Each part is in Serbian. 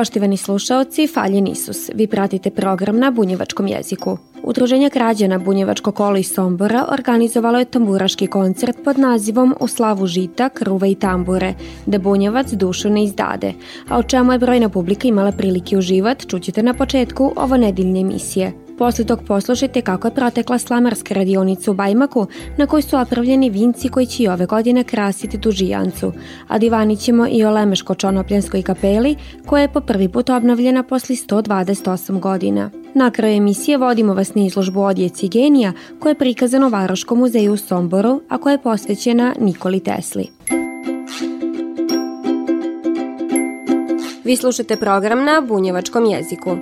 Poštivani slušaoci, Faljen Isus, vi pratite program na bunjevačkom jeziku. Udruženje građana Bunjevačko kolo iz Sombora organizovalo je tamburaški koncert pod nazivom U slavu žita, kruve i tambure, da bunjevac dušu ne izdade, a o čemu je brojna publika imala prilike uživat, čućete na početku ovo nedeljne emisije. Posle tog poslušajte kako je protekla slamarska radionica u Bajmaku na kojoj su opravljeni vinci koji će i ove godine krasiti tu žijancu, a divanit ćemo i o Lemeško-Čonopljanskoj kapeli koja je po prvi put obnovljena posle 128 godina. Na kraju emisije vodimo vas na izložbu Odjeci genija koja je prikazana u Varoškom muzeju u Somboru, a koja je posvećena Nikoli Tesli. Vi slušate program na bunjevačkom jeziku.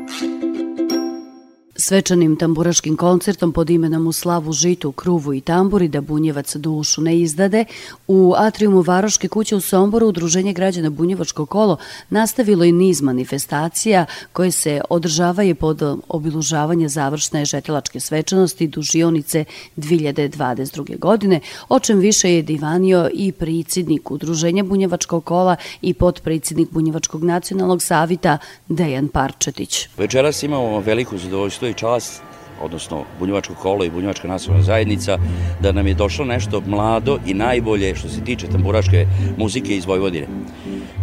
Svečanim tamburaškim koncertom pod imenom U slavu žitu, kruvu i tamburi da bunjevac dušu ne izdade, u atriumu Varoške kuće u Somboru Udruženje građana Bunjevačko kolo nastavilo i niz manifestacija koje se održavaju pod obilužavanje završne žetelačke svečanosti dužionice 2022. godine, o čem više je divanio i pricidnik Udruženja Bunjevačkog kola i potpricidnik Bunjevačkog nacionalnog savita Dejan Parčetić. Večeras imamo veliko zadovoljstvo i čast odnosno Bunjevačko kolo i Bunjevačka nacionalna zajednica, da nam je došlo nešto mlado i najbolje što se tiče tamburaške muzike iz Vojvodine.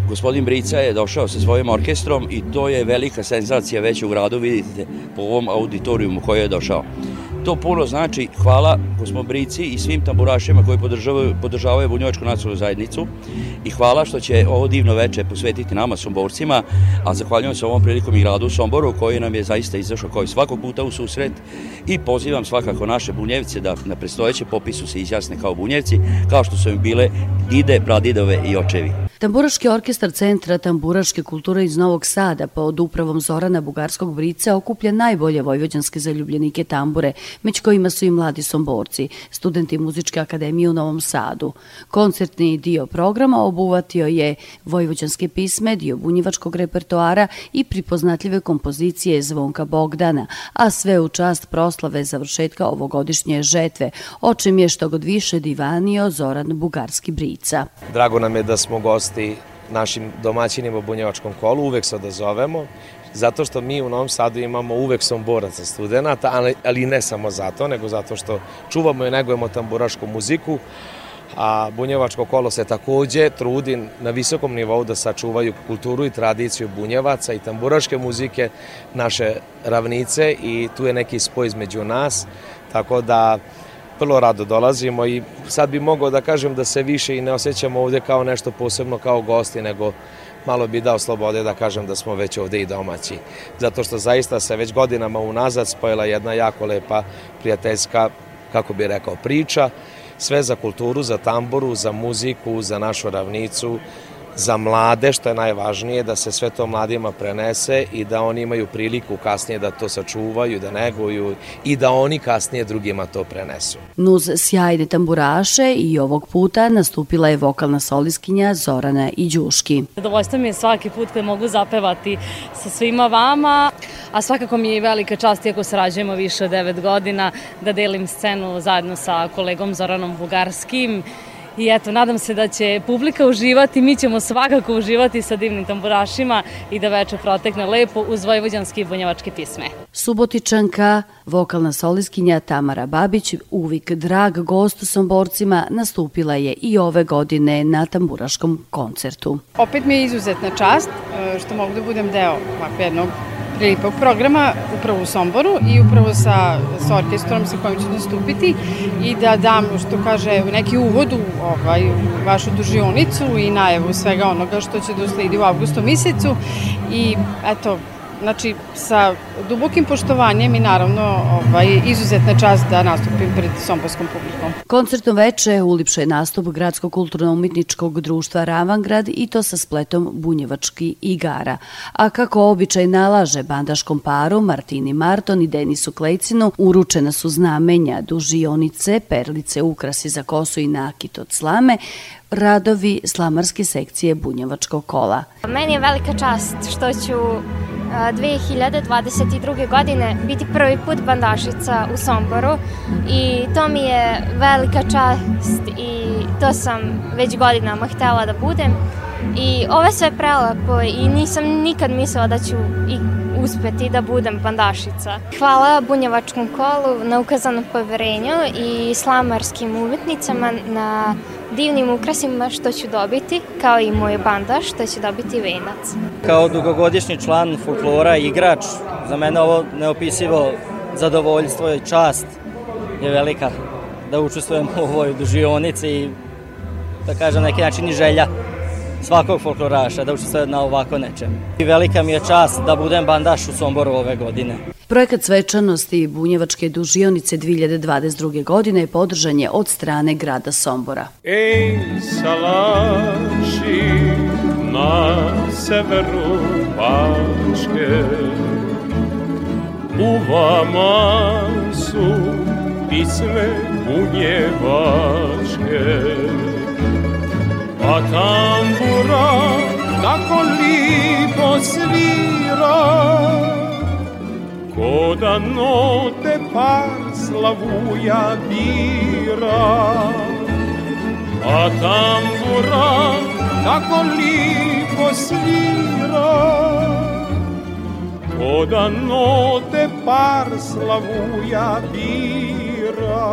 Gospodin Brica je došao sa svojim orkestrom i to je velika senzacija već u gradu, vidite po ovom auditorijumu koji je došao. To puno znači hvala Brici i svim tamburašima koji podržavaju, podržavaju Bunjevačku nacionalnu zajednicu i hvala što će ovo divno veče posvetiti nama Somborcima, a zahvaljujem se ovom prilikom i gradu Somboru koji nam je zaista izašao koji svakog puta u susret i pozivam svakako naše bunjevce da na prestojećem popisu se izjasne kao bunjevci, kao što su im bile dide, pradidove i očevi. Tamburaški orkestar Centra tamburaške kulture iz Novog Sada pod upravom Zorana Bugarskog Brica okuplja najbolje vojvođanske zaljubljenike tambure, među kojima su i mladi somborci, studenti Muzičke akademije u Novom Sadu. Koncertni dio programa obuvatio je vojvođanske pisme, dio bunjevačkog repertoara i pripoznatljive kompozicije Zvonka Bogdana, a sve u čast proslave završetka ovogodišnje žetve, o čem je što god više divanio Zoran Bugarski Brica. Drago nam je da smo gosti našim domaćinima u bunjevačkom kolu, uvek se odazovemo zato što mi u Novom Sadu imamo uvek somboraca studenta, ali, ali ne samo zato, nego zato što čuvamo i negujemo tamburašku muziku, a bunjevačko kolo se takođe trudi na visokom nivou da sačuvaju kulturu i tradiciju bunjevaca i tamburaške muzike, naše ravnice i tu je neki spoj između nas, tako da vrlo rado dolazimo i sad bi mogao da kažem da se više i ne osjećamo ovde kao nešto posebno kao gosti, nego malo bi dao slobode da kažem da smo već ovde i domaći. Zato što zaista se već godinama unazad spojila jedna jako lepa prijateljska, kako bi rekao, priča, sve za kulturu, za tamburu, za muziku, za našu ravnicu, za mlade, što je najvažnije, da se sve to mladima prenese i da oni imaju priliku kasnije da to sačuvaju, da neguju i da oni kasnije drugima to prenesu. Nuz sjajne tamburaše i ovog puta nastupila je vokalna soliskinja Zorana i Đuški. Zadovoljstvo mi je svaki put kad mogu zapevati sa svima vama, a svakako mi je velika čast, iako sarađujemo više od 9 godina, da delim scenu zajedno sa kolegom Zoranom Bugarskim I eto, nadam se da će publika uživati, mi ćemo svakako uživati sa divnim tamburašima i da veče protekne lepo uz vojvođanske i bunjevačke pisme. Subotičanka, vokalna soliskinja Tamara Babić, uvik drag gost somborcima, nastupila je i ove godine na tamburaškom koncertu. Opet mi je izuzetna čast e, što mogu da budem deo ovako jednog prelipog programa upravo u Somboru i upravo sa, sa orkestrom sa kojim ću nastupiti i da dam, što kaže, neki uvod u ovaj, vašu dužionicu i najavu svega onoga što će da usledi u avgustu mesecu i eto, Znači, sa dubokim poštovanjem i naravno ovaj, izuzetna čast da nastupim pred somborskom publikom. Koncertom veče ulipša je nastup Gradskog kulturno-umetničkog društva Ravangrad i to sa spletom bunjevački igara. A kako običaj nalaže bandaškom paru Martini Marton i Denisu Klejcinu, uručena su znamenja, dužionice, perlice, ukrasi za kosu i nakit od slame, radovi slamarske sekcije bunjevačkog kola. Meni je velika čast što ću 2022. godine biti prvi put bandašica u Somboru i to mi je velika čast i to sam već godinama htela da budem i ovo sve prelepo i nisam nikad mislila da ću i uspeti da budem bandašica. Hvala Bunjevačkom kolu na ukazanom poverenju i slamarskim umetnicama na divnim ukrasima što ću dobiti, kao i moj bandaš što će dobiti venac. Kao dugogodišnji član folklora i igrač, za mene ovo neopisivo zadovoljstvo i čast je velika da učestvujem u ovoj dužionici i da kažem neki način i želja svakog folkloraša da učestvuje na ovako nečem. I velika mi je čast da budem bandaš u Somboru ove godine. Projekat svečanosti Bunjevačke dužionice 2022. godine je podržan je od strane grada Sombora. Ej, salaši na severu Bačke, u vama su pisme bunjevačke, a tambura tako lipo svira, Ko da note par slavuja bira. A tambura tako lipo svira. Ko da note par slavuja bira.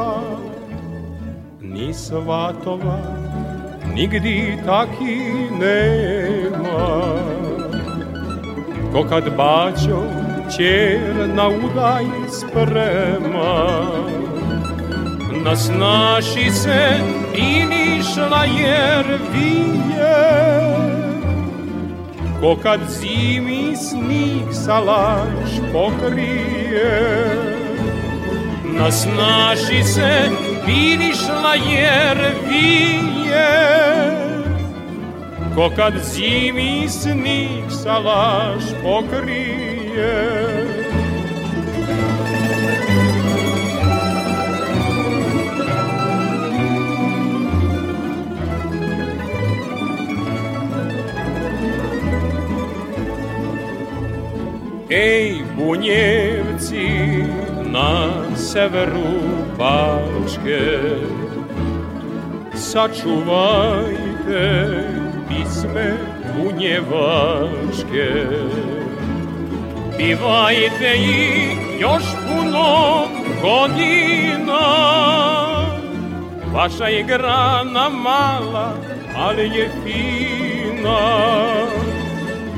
Ni svatova nigdi taki nema. Ko kad bađo ćer na udaj sprema Na snaši se i nišla jer vije. Ko kad zimi snig salaš pokrije Na snaši se vinišla jer vije Ko kad zimi snig salaš pokrije. Ej, bunjevci na severu Bačke, sačuvajte pisme bunjevačke. Pivajte ih još puno godina. Vaša je grana mala, ali je fina.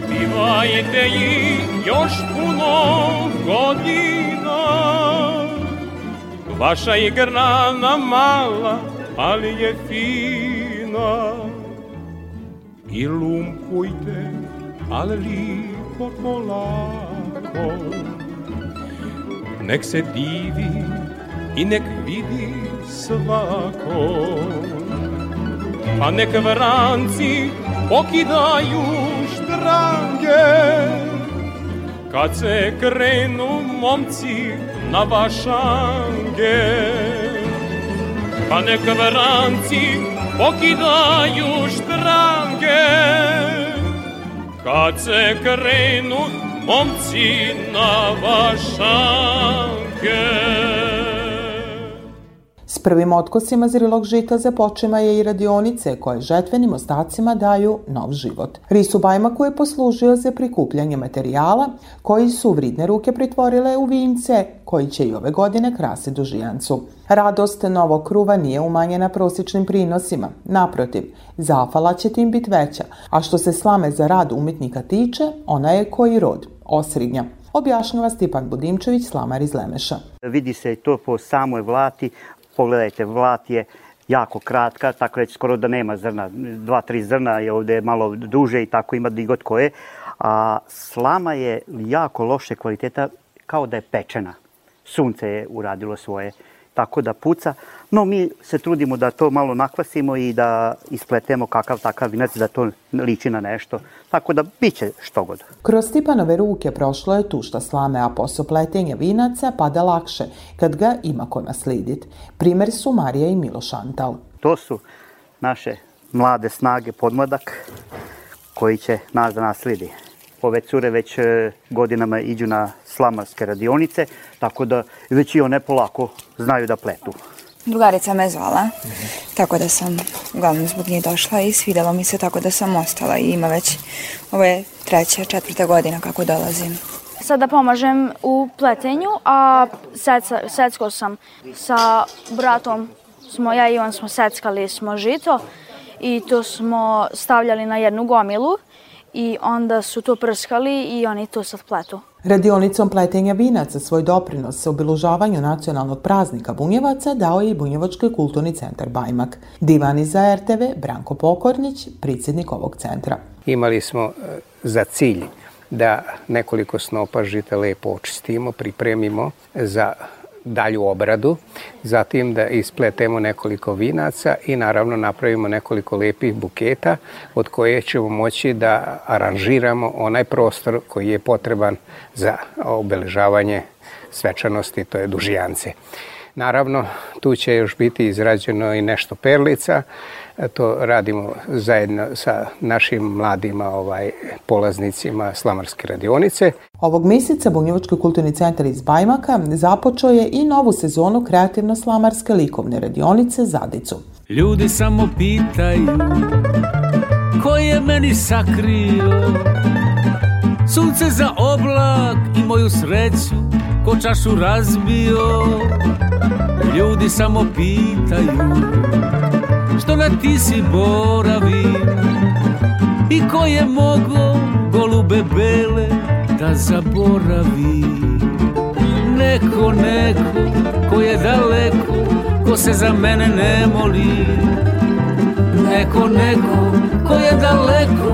Pivajte ih još puno godina Vaša je grana mala, ali je fina. I lumpujte, ali lipo polako. Nek se divi i nek vidi svako. Pa nek vranci pokidaju štrange. Kad se krenu momci na vašange Pa nek vranci pokidaju štrange Kad se krenu momci na vašanke. Prvim otkosima zrilog žita započema je i radionice koje žetvenim ostacima daju nov život. Risu Bajmaku je poslužio za prikupljanje materijala koji su vridne ruke pritvorile u vince koji će i ove godine krasi dužijancu. Radost novog kruva nije umanjena prosječnim prinosima. Naprotiv, zafala će tim biti veća, a što se slame za rad umetnika tiče, ona je koji rod, osridnja objašnjava Stipan Budimčević, slamar iz Lemeša. Vidi se to po samoj vlati, pogledajte, vlat je jako kratka, tako reći skoro da nema zrna, dva, tri zrna je ovde malo duže i tako ima digot koje, A slama je jako loše kvaliteta, kao da je pečena. Sunce je uradilo svoje, tako da puca. No, mi se trudimo da to malo nakvasimo i da ispletemo kakav takav vinac, da to liči na nešto. Tako da biće što god. Kroz Stipanove ruke prošlo je tušta slame, a posao pletenja vinaca pada lakše, kad ga ima ko naslidit. Primer su Marija i Miloš Antal. To su naše mlade snage podmladak koji će nas da naslidi. Ove cure već e, godinama iđu na slamarske radionice, tako da već i one polako znaju da pletu. Drugarica me zvala, mm -hmm. tako da sam uglavnom zbog nje došla i svidelo mi se tako da sam ostala i ima već, ovo je treća, četvrta godina kako dolazim. Sada pomažem u pletenju, a seca, secko sam sa bratom, smo, ja i on smo seckali smo žito i to smo stavljali na jednu gomilu i onda su to prskali i oni to sad pletu. Radionicom pletenja vinaca svoj doprinos obilužavanju nacionalnog praznika Bunjevaca dao je i Bunjevački kulturni centar Bajmak. Divan za RTV Branko Pokornić, predsjednik ovog centra. Imali smo e, za cilj da nekoliko snopa žita lepo očistimo, pripremimo za dalju obradu, zatim da ispletemo nekoliko vinaca i naravno napravimo nekoliko lepih buketa od koje ćemo moći da aranžiramo onaj prostor koji je potreban za obeležavanje svečanosti, to je dužijance. Naravno, tu će još biti izrađeno i nešto perlica, to radimo zajedno sa našim mladima ovaj, polaznicima Slamarske radionice. Ovog mjeseca Bunjevački kulturni centar iz Bajmaka započeo je i novu sezonu kreativno-slamarske likovne radionice Zadicu. Ljudi samo pitaju ko je meni sakrio sunce za oblak i moju sreću ko čašu razbio. Ljudi samo pitaju što na ti si boravi? I ko je mogo golube bele da zaboravi? Neko, neko ko je daleko ko se za mene ne moli. Neko, neko ko je daleko ko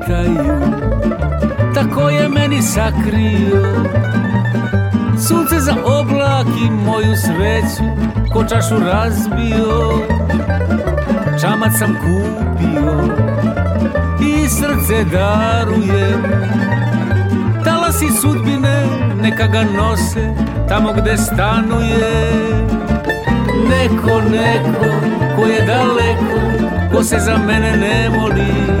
pitaju Tako je meni sakrio Sunce za oblak i moju sreću Ko čašu razbio. Čamac sam kupio I srce darujem Talasi sudbine neka ga nose Tamo gde stanuje. Neko, neko ko je daleko Ko se za mene ne moli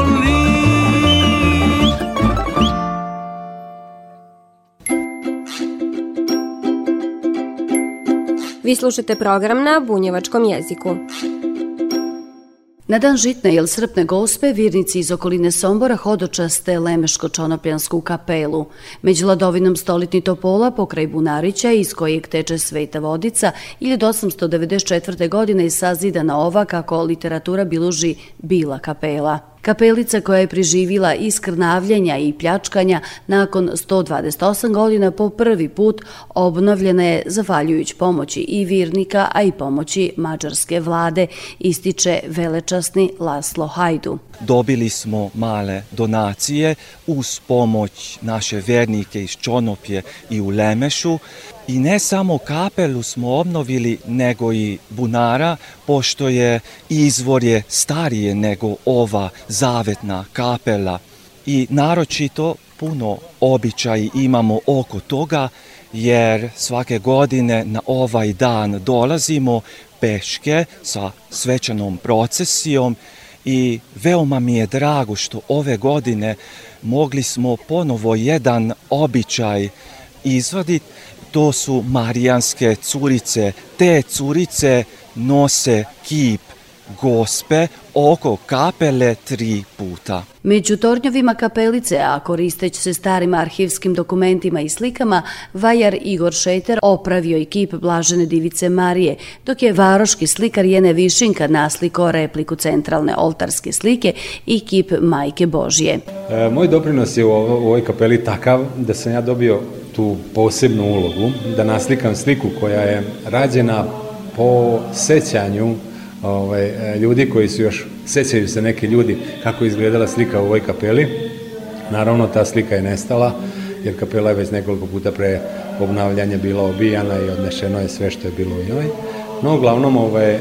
Vi slušate program na bunjevačkom jeziku. Na dan žitne ili srpne gospe, virnici iz okoline Sombora hodočaste Lemeško-Čonopljansku kapelu. Među ladovinom stolitni topola pokraj Bunarića, iz kojeg teče Sveta Vodica, 1894. godine je sazidana ova, kako literatura biluži, Bila kapela. Kapelica koja je preživila iskrnavljenja i pljačkanja nakon 128 godina po prvi put obnovljena je zahvaljujući pomoći i virnika, a i pomoći mađarske vlade, ističe velečasni Laslo Hajdu. Dobili smo male donacije uz pomoć naše vernike iz Čonopje i u Lemešu I ne samo kapelu smo obnovili, nego i bunara, pošto je izvor je starije nego ova zavetna kapela. I naročito puno običaj imamo oko toga, jer svake godine na ovaj dan dolazimo peške sa svečanom procesijom i veoma mi je drago što ove godine mogli smo ponovo jedan običaj izvaditi, to su marijanske curice. Te curice nose kip gospe oko kapele tri puta. Među tornjovima kapelice, a koristeć se starim arhivskim dokumentima i slikama, vajar Igor Šeter opravio i kip Blažene divice Marije, dok je varoški slikar Jene Višinka nasliko repliku centralne oltarske slike i kip Majke Božije. E, moj doprinos je u ovoj kapeli takav da sam ja dobio tu posebnu ulogu, da naslikam sliku koja je rađena po sećanju ovaj, ljudi koji su još, sećaju se neki ljudi kako je izgledala slika u ovoj kapeli. Naravno, ta slika je nestala, jer kapela je već nekoliko puta pre obnavljanja bila obijana i odnešeno je sve što je bilo u njoj. No, uglavnom, ovaj,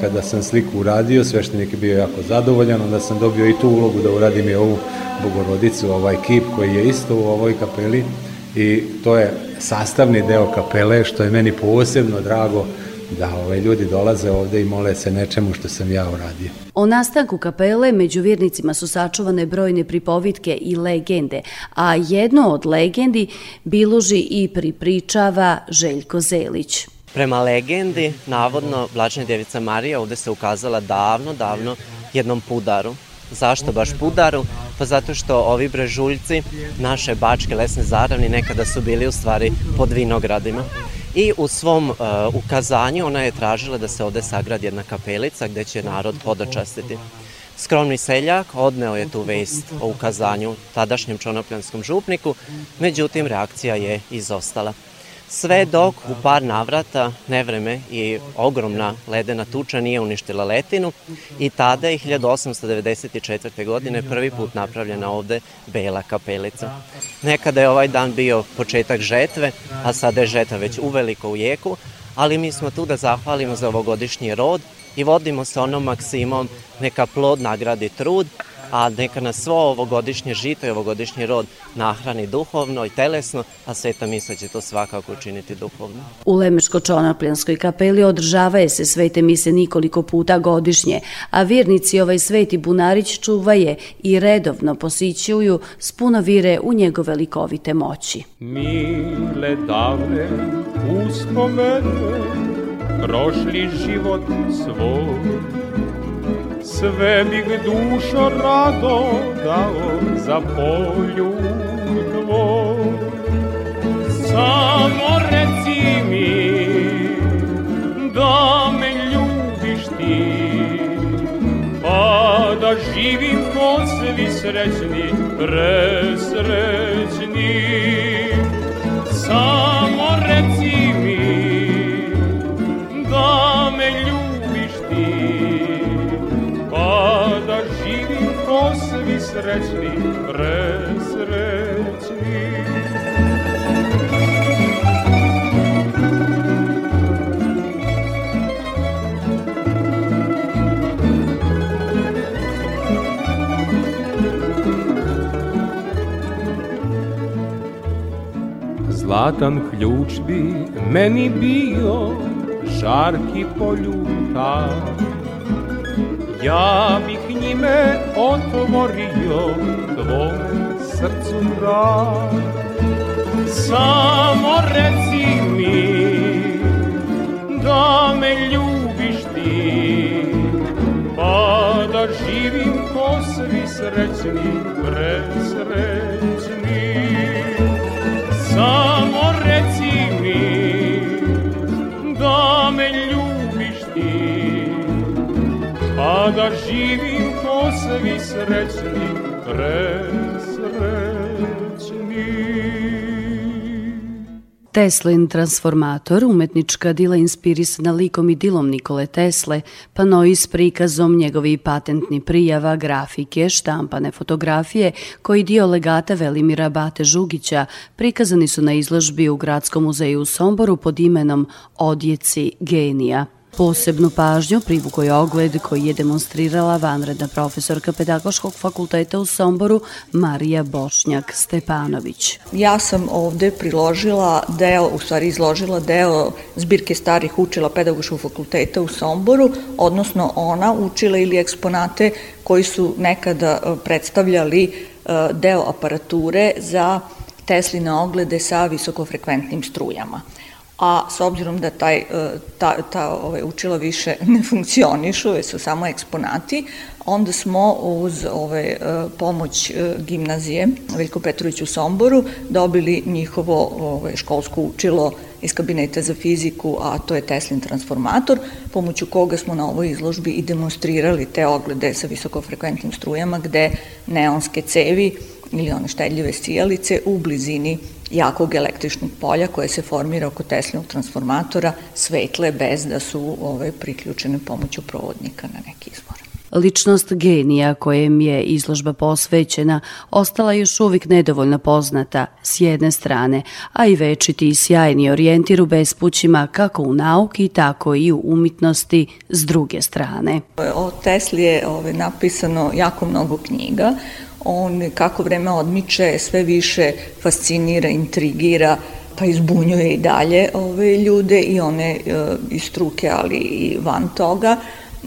kada sam sliku uradio, sveštenik je bio jako zadovoljan, onda sam dobio i tu ulogu da uradim i ovu bogorodicu, ovaj kip koji je isto u ovoj kapeli i to je sastavni deo kapele, što je meni posebno drago da ovaj, ljudi dolaze ovde i mole se nečemu što sam ja uradio. O nastanku kapele među vjernicima su sačuvane brojne pripovitke i legende, a jedno od legendi biluži i pripričava Željko Zelić. Prema legendi, navodno, Blačna djevica Marija ovde se ukazala davno, davno jednom pudaru. Zašto baš pudaru? Pa zato što ovi brežuljci, naše bačke lesne zaravni, nekada su bili u stvari pod vinogradima i u svom uh, ukazanju ona je tražila da se ovde sagradi jedna kapelica gde će narod podočastiti. Skromni seljak odneo je tu vest o ukazanju tadašnjem čonopljanskom župniku, međutim reakcija je izostala. Sve dok u par navrata nevreme i ogromna ledena tuča nije uništila letinu i tada je 1894. godine prvi put napravljena ovde bela kapelica. Nekada je ovaj dan bio početak žetve, a sada je žeta već uveliko u jeku, ali mi smo tu da zahvalimo za ovogodišnji rod i vodimo se onom maksimom neka plod nagradi trud, a neka nas svo ovogodišnje žito i ovogodišnji rod nahrani duhovno i telesno, a Sveta Misa će to svakako učiniti duhovno. U Lemeško-Čonapljanskoj kapeli održavaje se Svete Mise nikoliko puta godišnje, a vjernici ovaj Sveti Bunarić čuvaje i redovno posićuju s puno vire u njegove likovite moći. Mile davne uspomene, prošli život svoj, sve bih dušo rado dao za polju tvoj. Samo reci mi da me ljubiš ti, pa da živim ko svi srećni, presrećni. Samo svi srećni, presrećni. Zlatan ključ bi meni bio žarki poljuta Ja bih njime otvorio tvome srcu vrat Samo reci mi da me ljubiš ti? Pa da živim ko svi srećni, presrećni. Samo Pa da živim ko svi srećni, presrećni Teslin transformator, umetnička dila inspirisana likom i dilom Nikole Tesle, panoi s prikazom njegovi patentni prijava, grafike, štampane fotografije, koji dio legata Velimira Bate Žugića prikazani su na izložbi u Gradskom muzeju u Somboru pod imenom Odjeci genija. Posebnu pažnju privukao je ogled koji je demonstrirala vanredna profesorka Pedagoškog fakulteta u Somboru Marija Bošnjak-Stepanović. Ja sam ovde priložila deo, u stvari izložila deo zbirke starih učila Pedagoškog fakulteta u Somboru, odnosno ona učila ili eksponate koji su nekada e, predstavljali e, deo aparature za Tesline oglede sa visokofrekventnim strujama a s obzirom da taj, e, ta, ta ovaj, učila više ne funkcionišu, već su samo eksponati, onda smo uz ovaj, e, pomoć e, gimnazije Veljko Petrović u Somboru dobili njihovo ovaj, školsko učilo iz kabineta za fiziku, a to je Teslin transformator, pomoću koga smo na ovoj izložbi i demonstrirali te oglede sa visokofrekventnim strujama, gde neonske cevi ili one štedljive sijalice u blizini jakog električnog polja koje se formira oko Teslinog transformatora svetle bez da su ove, priključene pomoću provodnika na neki izvor. Ličnost genija kojem je izložba posvećena ostala još uvijek nedovoljno poznata s jedne strane, a i večiti i sjajni orijentir u bespućima kako u nauki, tako i u umitnosti s druge strane. O Tesli je ove, napisano jako mnogo knjiga, on kako vreme odmiče sve više fascinira, intrigira, pa izbunjuje i dalje ove ljude i one e, iz struke, ali i van toga.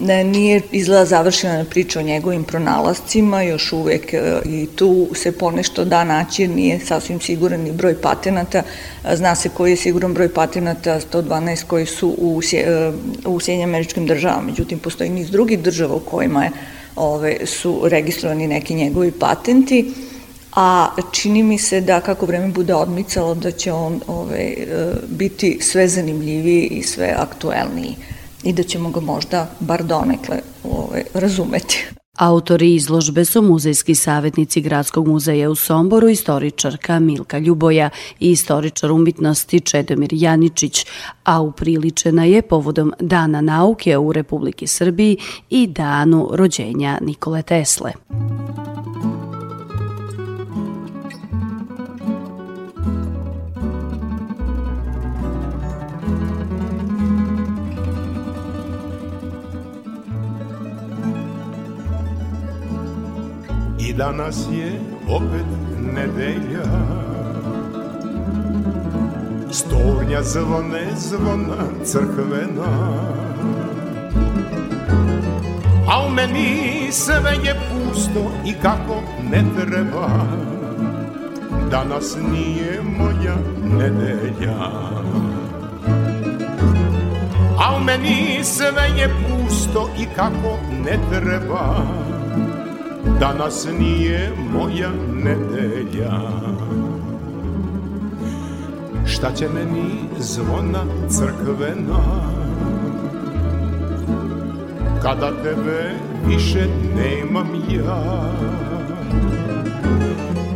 Ne, nije izgleda završena priča o njegovim pronalascima, još uvek e, i tu se ponešto da naći, nije sasvim siguran ni broj patenata. Zna se koji je siguran broj patenata, 112 koji su u, e, u Sjedinjim američkim državama, međutim postoji niz drugih država u kojima je ove, su registrovani neki njegovi patenti, a čini mi se da kako vreme bude odmicalo da će on ove, e, biti sve zanimljiviji i sve aktuelniji i da ćemo ga možda bar donekle ove, razumeti. Autori izložbe su muzejski savjetnici Gradskog muzeja u Somboru, istoričarka Milka Ljuboja i istoričar umitnosti Čedomir Janičić, a upriličena je povodom Dana nauke u Republiki Srbiji i danu rođenja Nikole Tesle. Danas je opet nedelja. Stornja zvone zvona crkvena. A u meni sve je pusto i kako ne treba. Danas nije moja nedelja. A u meni sve je pusto i kako ne treba Danas nije moja nedelja. Šta će meni zvona crkvena? Kada tebe više nemam ja.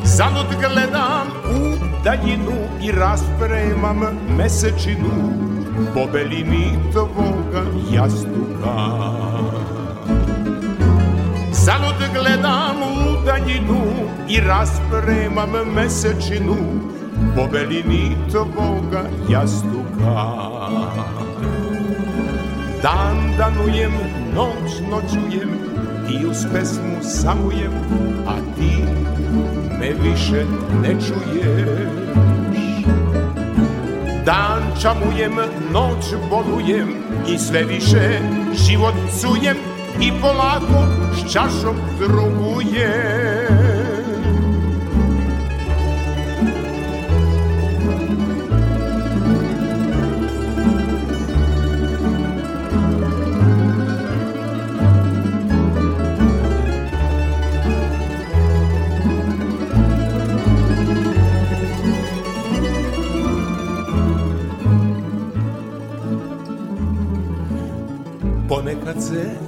Zalud gledam u daljinu i raspremam mesečinu Po belini tvoga jastuka Zalud gledam u daljinu i raspremam mesečinu po belini tvoga jastuka. Dan danujem, noć noćujem i uz pesmu samujem, a ti me više ne čuješ. Dan čamujem, noć bolujem i sve više život cujem, i polako s čašom druguje. Ponekad se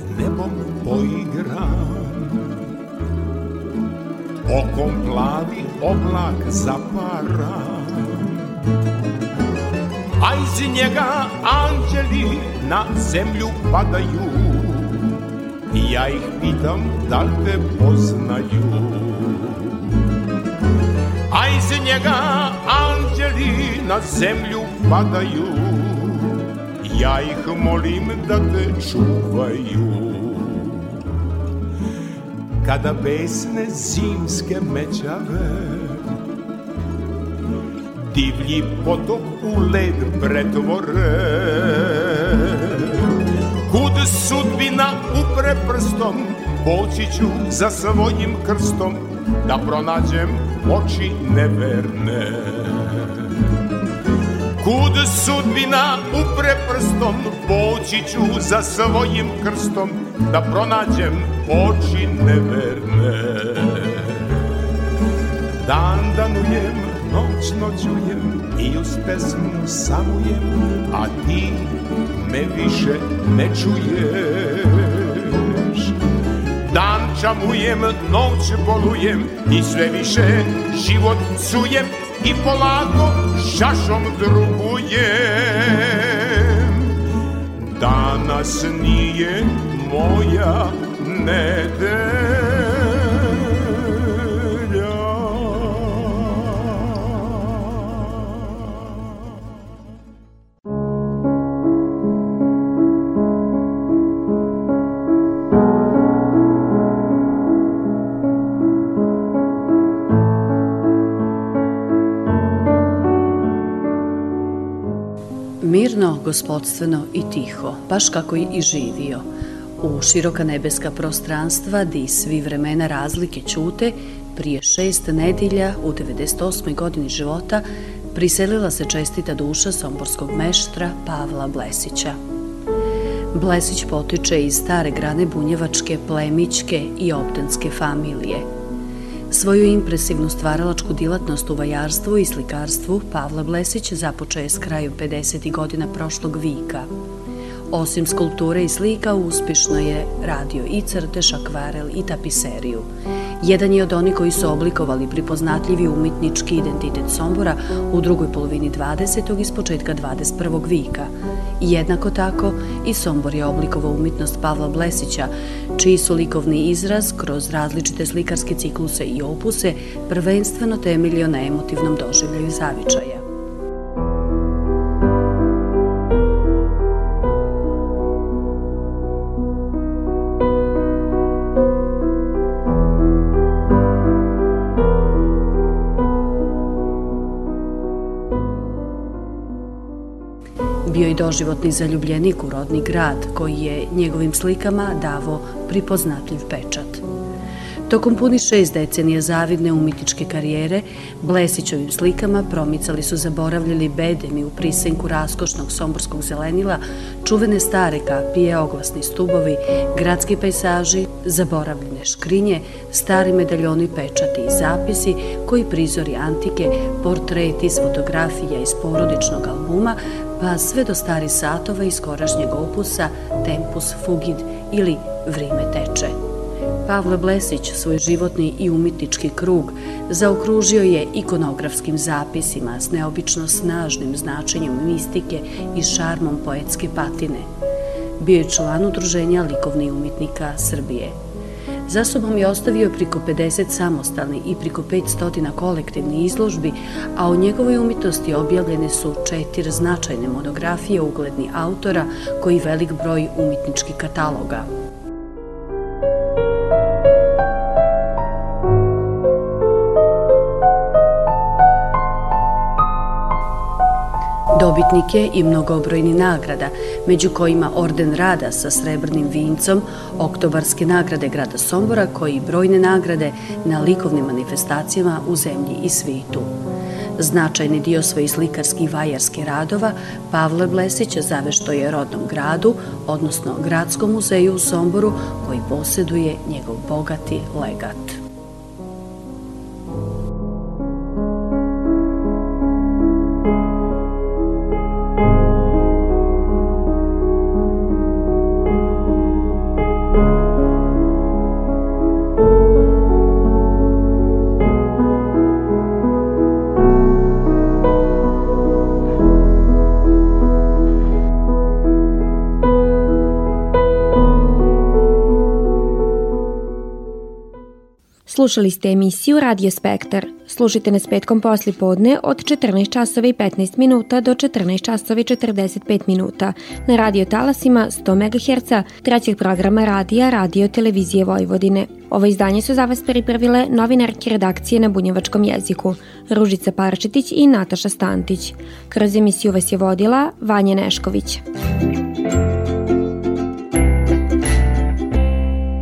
a iz njega anđeli na zemlju padaju i ja ih pitam da li te poznaju a iz njega anđeli na zemlju padaju ja ih molim da te čuvaju kada besne zimske mećave divlji potok u led pretvore. Kud sudbina upre prstom Poći ću za svojim krstom Da pronađem oči neverne. Kud sudbina upre prstom Poći ću za svojim krstom Da pronađem oči neverne. Dan danujem noć noćujem i uz pesmu samujem, a ti me više ne čuješ. Dan čamujem, noć bolujem i sve više život sujem i polako šašom drugujem. Danas nije moja nedelja. Gospodstveno i tiho, baš kako i živio. U široka nebeska prostranstva, di svi vremena razlike ćute, prije šest nedilja, u 98. godini života, priselila se čestita duša somborskog meštra Pavla Blesića. Blesić potiče iz stare grane bunjevačke, plemićke i obdenske familije – Svoju impresivnu stvaralačku dilatnost u vajarstvu i slikarstvu Pavla Blesić započeo je s kraju 50. godina prošlog vika. Osim skulpture i slika, uspješno je radio i crtež, akvarel i tapiseriju. Jedan je od onih koji su oblikovali pripoznatljivi umetnički identitet Sombora u drugoj polovini 20. i s početka 21. vika. Jednako tako i Sombor je oblikovao umetnost Pavla Blesića, čiji su likovni izraz kroz različite slikarske cikluse i opuse prvenstveno temeljio na emotivnom doživljaju zavičaja. Doživotni zaljubljenik u rodni grad, koji je njegovim slikama davo pripoznatljiv pečat. Tokom puni šest decenija zavidne umitičke karijere, Blesićovim slikama promicali su zaboravljali bedemi u prisenku raskošnog somborskog zelenila, čuvene stare kapije, oglasni stubovi, gradski pejsaži, zaboravljene škrinje, stari medaljoni pečati i zapisi koji prizori antike, portreti s fotografija iz porodičnog albuma, pa sve do stari satova iz korašnjeg opusa Tempus Fugid ili Vrime teče. Pavle Blesić svoj životni i umetnički krug zaokružio je ikonografskim zapisima s neobično snažnim značenjem mistike i šarmom poetske patine. Bio je član udruženja likovnih umetnika Srbije – Za sobom je ostavio priko 50 samostalni i priko 500 kolektivni izložbi, a o njegovoj umitosti objavljene su četiri značajne monografije ugledni autora koji velik broj umetničkih kataloga. Dobitnik je i mnogobrojni nagrada, među kojima Orden rada sa srebrnim vincom, oktobarske nagrade grada Sombora, koji brojne nagrade na likovnim manifestacijama u zemlji i svitu. Značajni dio svojih slikarskih vajarskih radova Pavle Blesić zavešto je rodnom gradu, odnosno Gradskom muzeju u Somboru, koji posjeduje njegov bogati legat. Slušali ste emisiju Radio Spektar. Slušajte nas petkom posli podne od 14 časova i 15 minuta do 14 časova i 45 minuta na radio talasima 100 MHz trećeg programa radija Radio Televizije Vojvodine. Ovo izdanje su za vas pripravile novinarke redakcije na bunjevačkom jeziku Ružica Parčetić i Nataša Stantić. Kroz emisiju vas je vodila Vanja Nešković.